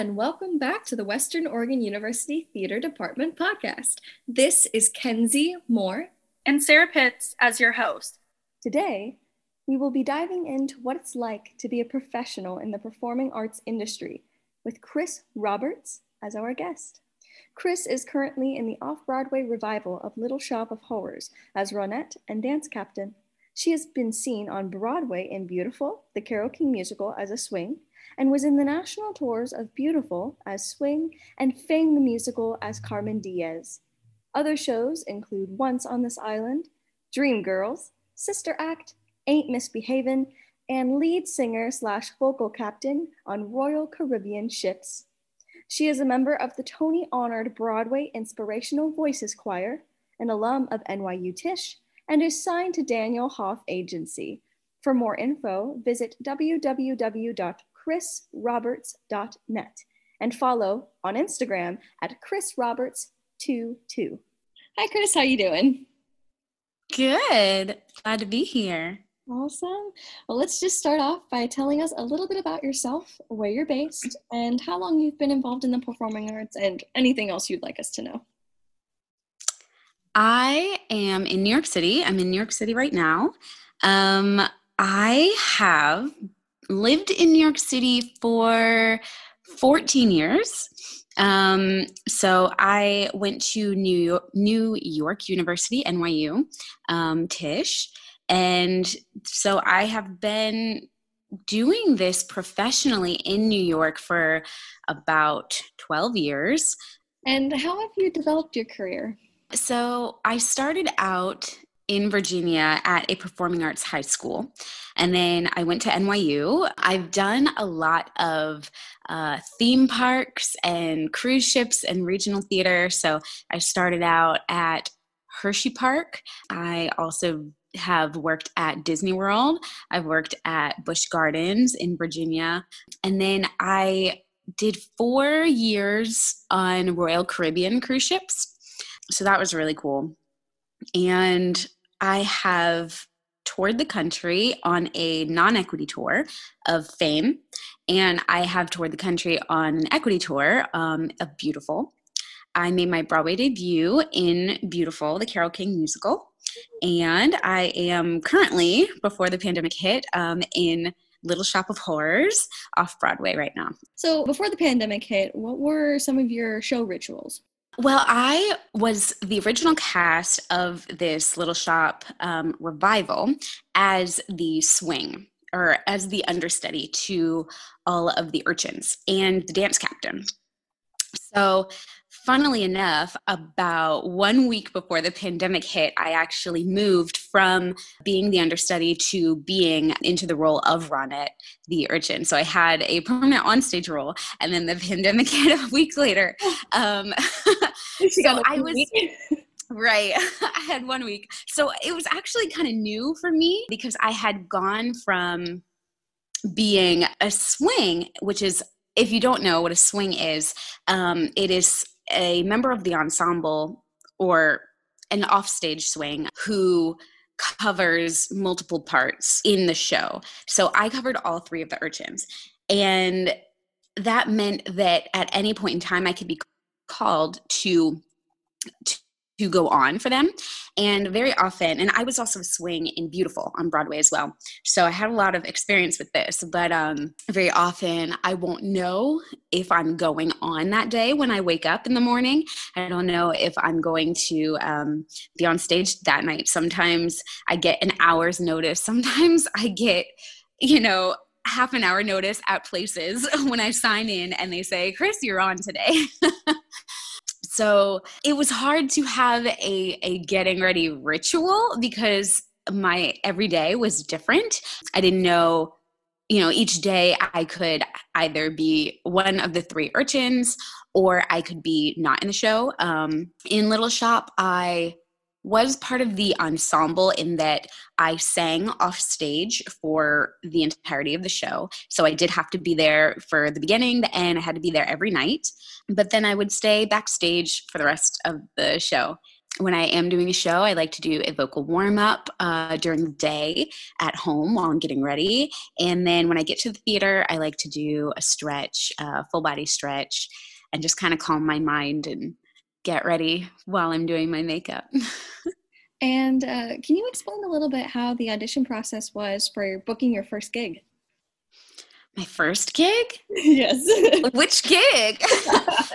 and welcome back to the Western Oregon University Theater Department podcast. This is Kenzie Moore and Sarah Pitts as your host. Today, we will be diving into what it's like to be a professional in the performing arts industry with Chris Roberts as our guest. Chris is currently in the off Broadway revival of Little Shop of Horrors as Ronette and dance captain. She has been seen on Broadway in Beautiful, the Carole King musical as a swing, and was in the national tours of Beautiful as Swing and Fame the Musical as Carmen Diaz. Other shows include Once on This Island, Dream Girls, Sister Act, Ain't Misbehavin', and lead singer slash vocal captain on Royal Caribbean ships. She is a member of the Tony honored Broadway Inspirational Voices Choir, an alum of NYU Tisch, and is signed to Daniel Hoff Agency. For more info, visit www.chrisroberts.net and follow on Instagram at chrisroberts22. Hi Chris, how you doing? Good. Glad to be here. Awesome. Well, let's just start off by telling us a little bit about yourself, where you're based, and how long you've been involved in the performing arts, and anything else you'd like us to know. I am in New York City. I'm in New York City right now. Um, I have lived in New York City for 14 years. Um, so I went to New York, New York University, NYU, um, Tisch. And so I have been doing this professionally in New York for about 12 years. And how have you developed your career? So I started out in Virginia at a performing arts high school. And then I went to NYU. I've done a lot of uh, theme parks and cruise ships and regional theater. So I started out at Hershey Park. I also have worked at Disney World. I've worked at Busch Gardens in Virginia. And then I did four years on Royal Caribbean cruise ships so that was really cool. And I have toured the country on a non equity tour of fame, and I have toured the country on an equity tour um, of Beautiful. I made my Broadway debut in Beautiful, the Carole King musical, and I am currently, before the pandemic hit, um, in Little Shop of Horrors off Broadway right now. So, before the pandemic hit, what were some of your show rituals? Well, I was the original cast of this Little Shop um, revival as the swing or as the understudy to all of the urchins and the dance captain. So funnily enough, about one week before the pandemic hit, I actually moved from being the understudy to being into the role of Ronette, the urchin. So I had a permanent onstage role, and then the pandemic hit a week later. Um, so I was. Right. I had one week. So it was actually kind of new for me because I had gone from being a swing, which is, if you don't know what a swing is, um, it is a member of the ensemble or an offstage swing who covers multiple parts in the show. So I covered all three of the urchins. And that meant that at any point in time I could be called to, to to go on for them. And very often, and I was also swing in Beautiful on Broadway as well. So I had a lot of experience with this, but um, very often I won't know if I'm going on that day when I wake up in the morning. I don't know if I'm going to um, be on stage that night. Sometimes I get an hour's notice, sometimes I get, you know, half an hour notice at places when I sign in and they say, Chris, you're on today. so it was hard to have a, a getting ready ritual because my everyday was different. I didn't know, you know, each day I could either be one of the three urchins or I could be not in the show. Um, in Little Shop, I was part of the ensemble in that I sang off stage for the entirety of the show. So I did have to be there for the beginning, the end. I had to be there every night. But then I would stay backstage for the rest of the show. when I am doing a show, I like to do a vocal warm up uh, during the day at home while I'm getting ready. And then when I get to the theater, I like to do a stretch, full body stretch, and just kind of calm my mind and get ready while I'm doing my makeup. and uh, can you explain a little bit how the audition process was for booking your first gig? My first gig? yes. Which gig?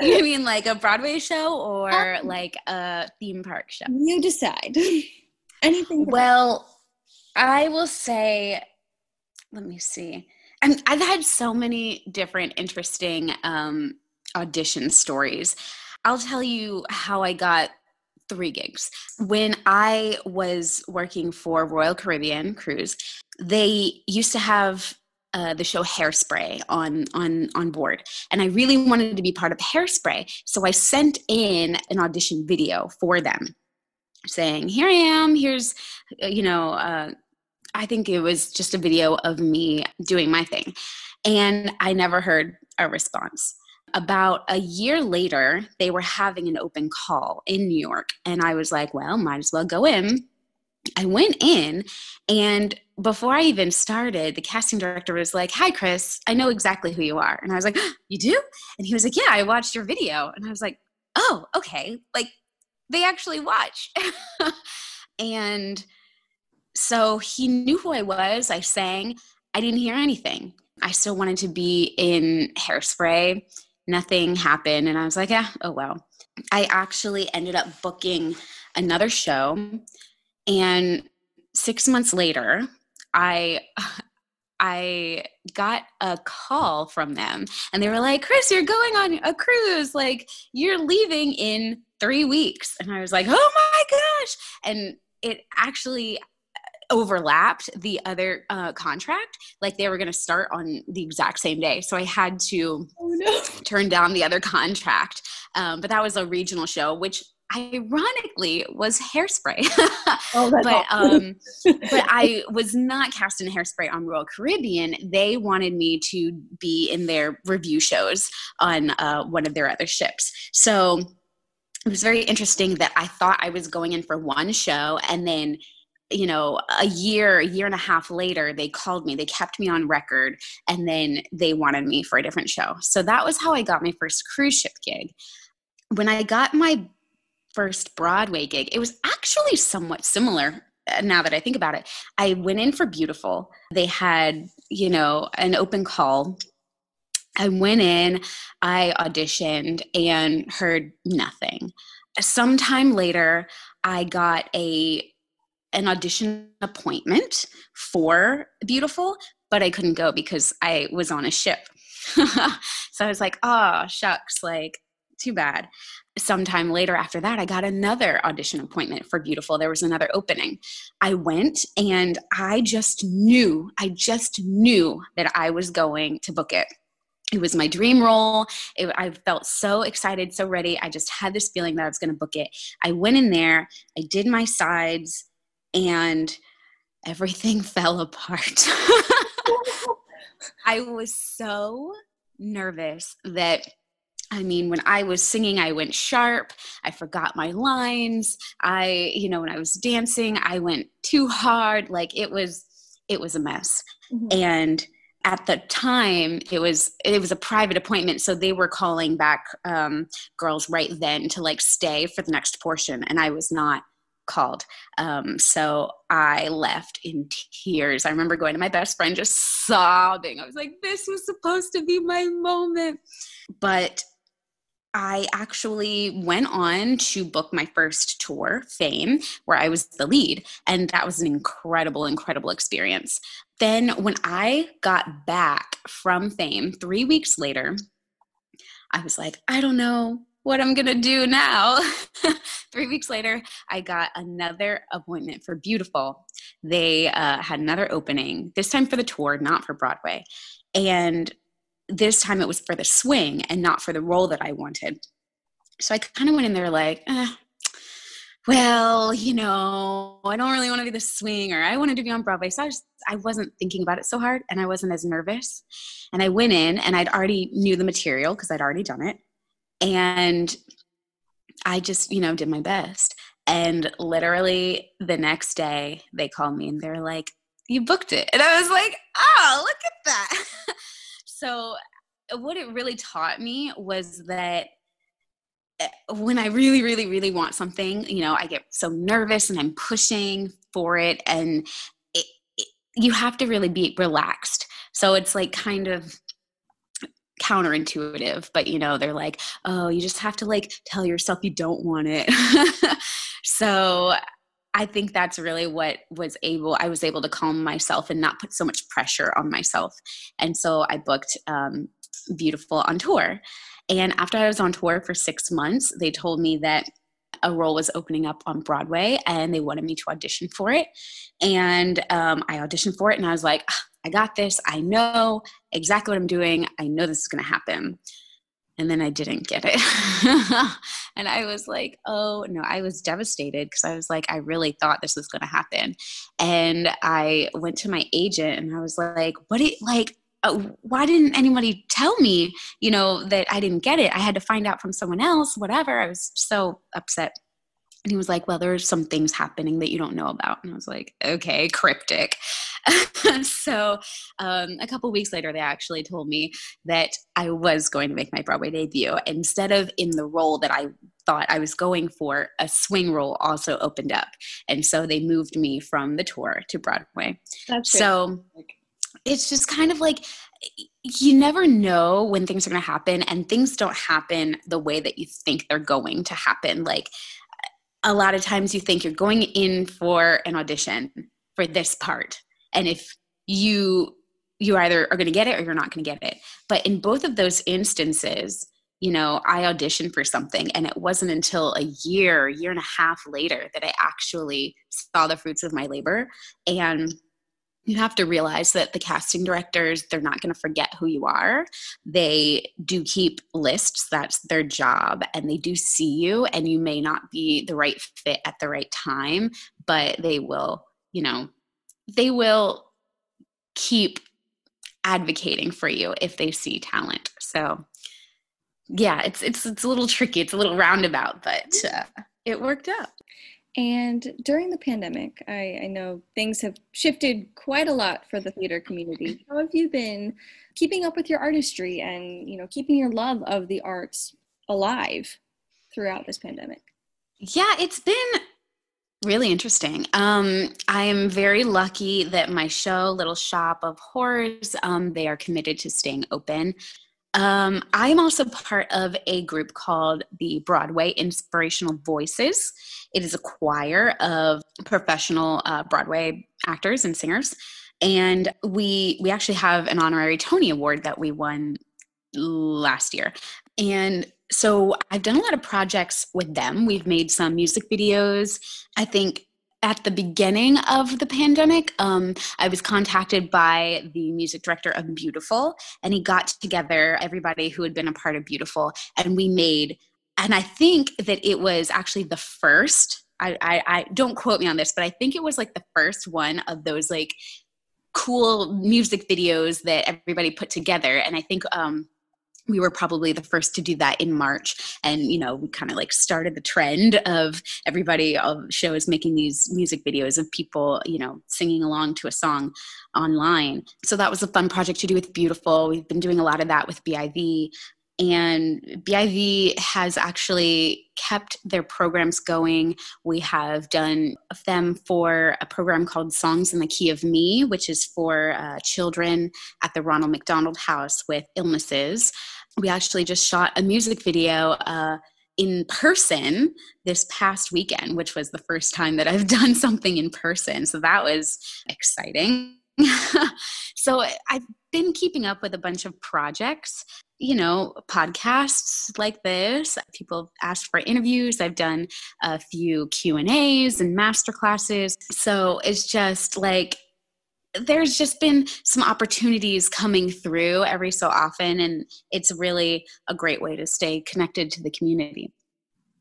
you mean like a Broadway show or um, like a theme park show? You decide. Anything. Well, I will say, let me see. i I've had so many different interesting um, audition stories. I'll tell you how I got three gigs. When I was working for Royal Caribbean Cruise, they used to have uh, the show Hairspray on on on board, and I really wanted to be part of Hairspray, so I sent in an audition video for them, saying, "Here I am. Here's, uh, you know." Uh, I think it was just a video of me doing my thing. And I never heard a response about a year later, they were having an open call in New York. And I was like, well, might as well go in. I went in, and before I even started, the casting director was like, Hi, Chris, I know exactly who you are. And I was like, You do? And he was like, Yeah, I watched your video. And I was like, Oh, okay. Like, they actually watch. and so he knew who I was. I sang. I didn't hear anything. I still wanted to be in hairspray nothing happened. And i was like yeah oh well. I actually ended up booking another show. And six months later i i got a call from them. And they were like chris you're going on a cruise. Like you're leaving in three weeks. And i was like oh my gosh. And it actually overlapped the other uh, contract. Like they were going to start on the exact same day. So I had to oh, no. turn down the other contract. Um, but that was a regional show, which ironically was hairspray oh, but um but i was not cast in hairspray on royal caribbean they wanted me to be in their revue shows on uh, one of their other ships so it was very interesting that i thought i was going in for one show and then you know a year a year and a half later they called me they kept me on record and then they wanted me for a different show. So that was how i got my first cruise ship gig. When i got my first broadway gig it was actually somewhat similar uh, now that i think about it. I went in for beautiful. They had you know an open call. I went in i auditioned and heard nothing. Sometime later i got a an audition appointment for Beautiful, but I couldn't go because I was on a ship. so I was like, oh, shucks, like, too bad. Sometime later after that, I got another audition appointment for Beautiful. There was another opening. I went and I just knew, I just knew that I was going to book it it was my dream role. It, I felt so excited, so ready. I just had this feeling that I was going to book it. I went in there, I did my sides, and everything fell apart. I was so nervous that I mean, when I was singing, I went sharp. I forgot my lines. I, you know, when I was dancing, I went too hard. Like it was, it was a mess. Mm-hmm. And at the time, it was it was a private appointment, so they were calling back um, girls right then to like stay for the next portion, and I was not called. Um, so I left in tears. I remember going to my best friend just sobbing. I was like, this was supposed to be my moment. But I actually went on to book my first tour, Fame, where I was the lead. And that was an incredible, incredible experience. Then, when I got back from Fame three weeks later, I was like, I don't know what I'm gonna do now. Three weeks later, I got another appointment for Beautiful. They uh, had another opening, this time for the tour, not for Broadway. And this time it was for the swing and not for the role that I wanted. So I kind of went in there like, eh, well, you know, I don't really want to be the swing or I wanted to be on Broadway. So I just I wasn't thinking about it so hard and I wasn't as nervous. And I went in and I'd already knew the material because I'd already done it and I just, you know, did my best. And literally the next day, they called me and they're like, You booked it. And I was like, Oh, look at that. so, what it really taught me was that eh, when I really, really, really want something, you know, I get so nervous and I'm pushing for it. And it, it, you have to really be relaxed. So it's like kind of counterintuitive, but you know, they're like, oh, you just have to like tell yourself you don't want it. so I think that's really what was able, I was able to calm myself and not put so much pressure on myself. And so I booked um, Beautiful on tour. And after I was on tour for six months, they told me that a role was opening up on Broadway and they wanted me to audition for it. And um, I auditioned for it and I was like, ah, I got this. I know exactly what I'm doing. I know this is going to happen. And then I didn't get it. and I was like, oh no, I was devastated because I was like, I really thought this was going to happen. And I went to my agent and I was like, what it like, uh, why didn't anybody tell me, you know, that I didn't get it? I had to find out from someone else, whatever. I was so upset. And he was like, Well, there's some things happening that you don't know about. And I was like, Okay, cryptic. so um, a couple weeks later, they actually told me that I was going to make my Broadway debut. Instead of in the role that I thought I was going for, a swing role also opened up. And so they moved me from the tour to Broadway. That's so it's just kind of like you never know when things are going to happen and things don't happen the way that you think they're going to happen like a lot of times you think you're going in for an audition for this part and if you you either are going to get it or you're not going to get it. But in both of those instances you know i auditioned for something and it wasn't until a year year and a half later that i actually saw the fruits of my labor. And you have to realize that the casting directors they're not going to forget who you are. They do keep lists that's their job and they do see you and you may not be the right fit at the right time but they will you know they will keep advocating for you if they see talent so yeah it's it's it's a little tricky it's a little roundabout but uh, it worked out and during the pandemic, I, I, know things have shifted quite a lot for the theater community. How have you been keeping up with your artistry and you know keeping your love of the arts alive throughout this pandemic? Yeah, it's been really interesting. Um, I am very lucky that my show, Little Shop of Horrors, um, they are committed to staying open. Um, I'm also part of a group called the Broadway Inspirational Voices. It is a choir of professional uh, Broadway actors and singers, and we we actually have an honorary Tony Award that we won last year. And so I've done a lot of projects with them. We've made some music videos. I think at the beginning of the pandemic, um, I was contacted by the music director of Beautiful, and he got together everybody who had been a part of Beautiful, and we made. And I think that it was actually the first. I, I, I don't quote me on this, but I think it was like the first one of those like cool music videos that everybody put together. And I think um, we were probably the first to do that in March. And, you know, we kind of like started the trend of everybody of shows making these music videos of people, you know, singing along to a song online. So that was a fun project to do with Beautiful. We've been doing a lot of that with BIV. And BIV has actually kept their programs going. We have done them for a program called Songs in the Key of Me, which is for uh, children at the Ronald McDonald House with illnesses. We actually just shot a music video uh, in person this past weekend, which was the first time that I've done something in person. So that was exciting. so I've been keeping up with a bunch of projects, you know, podcasts like this. People have asked for interviews. I've done a few Q and A's and master classes. So it's just like there's just been some opportunities coming through every so often, and it's really a great way to stay connected to the community.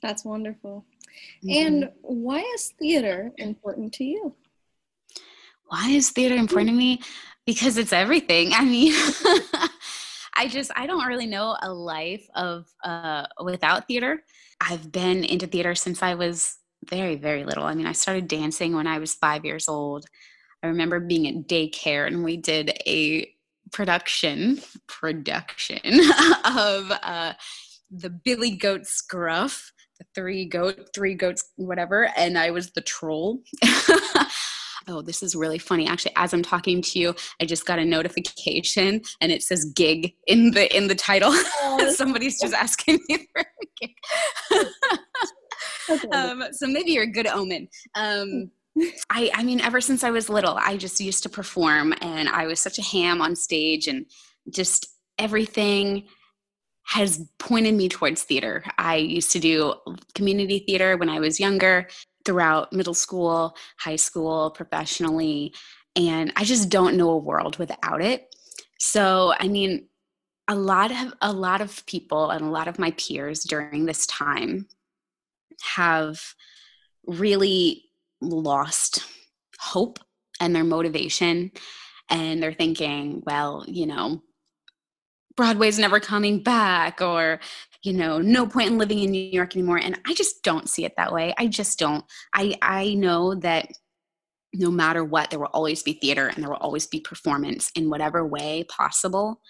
That's wonderful. Mm-hmm. And why is theater important to you? Why is theater important to me? Because it's everything. I mean, I just I don't really know a life of uh, without theater. I've been into theater since I was very, very little. I mean, I started dancing when I was five years old. I remember being at daycare and we did a production production of uh, the Billy Goats Gruff, the three goat, three goats, whatever, and I was the troll. oh, this is really funny. Actually, as I'm talking to you, I just got a notification and it says gig in the in the title. Oh, Somebody's just asking me for a gig. um, so maybe you're a good omen. Um, I, I mean, ever since I was little, I just used to perform and I was such a ham on stage and just everything has pointed me towards theater. I used to do community theater when I was younger, throughout middle school, high school, professionally, and I just don't know a world without it. So, I mean, a lot of a lot of people and a lot of my peers during this time have really lost hope and their motivation and they're thinking well you know broadway's never coming back or you know no point in living in new york anymore. And i just don't see it that way. I just don't. I i know that no matter what there will always be theater and there will always be performance in whatever way possible.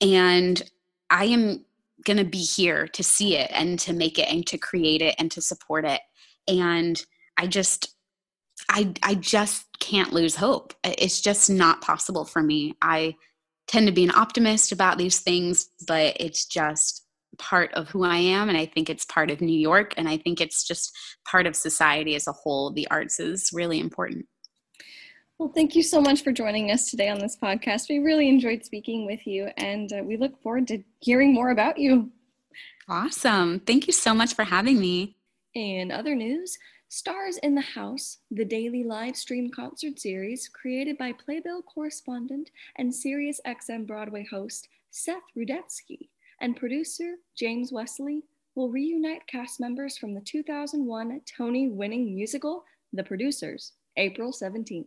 And i am going to be here to see it and to make it and to create it and to support it. And i just i i just can't lose hope. It's just not possible for me. I tend to be an optimist about these things but it's just part of who i am and i think it's part of new york and i think it's just part of society as a whole the arts is really important well, thank you so much for joining us today on this podcast. We really enjoyed speaking with you, and uh, we look forward to hearing more about you. Awesome. Thank you so much for having me. In other news, Stars in the House, the daily live stream concert series created by Playbill correspondent and SiriusXM Broadway host Seth Rudetsky and producer James Wesley, will reunite cast members from the 2001 Tony winning musical, The Producers, April 17th.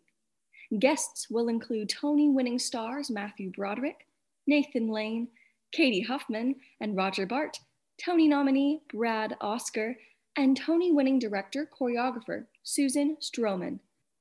Guests will include Tony winning stars Matthew Broderick, Nathan Lane, Cady Huffman, and Roger Bart, Tony nominee Brad Oscar, and Tony winning director choreographer Susan Stroman.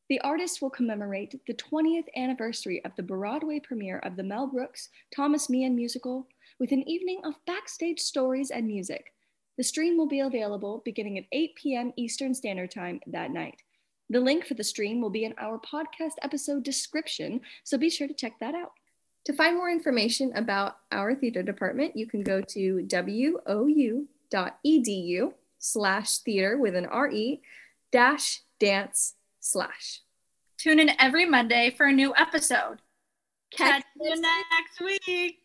The artist will commemorate the 20th anniversary of the Broadway premiere of the Mel Brooks Thomas Meehan musical with an evening of backstage stories and music. The stream will be available beginning at 8 p.m. Eastern Standard Time that night. The link for the stream will be in our podcast episode description, so be sure to check that out. To find more information about our theater department, you can go to wou.edu slash theater with an RE dash dance slash. Tune in every Monday for a new episode. Catch, Catch you next week.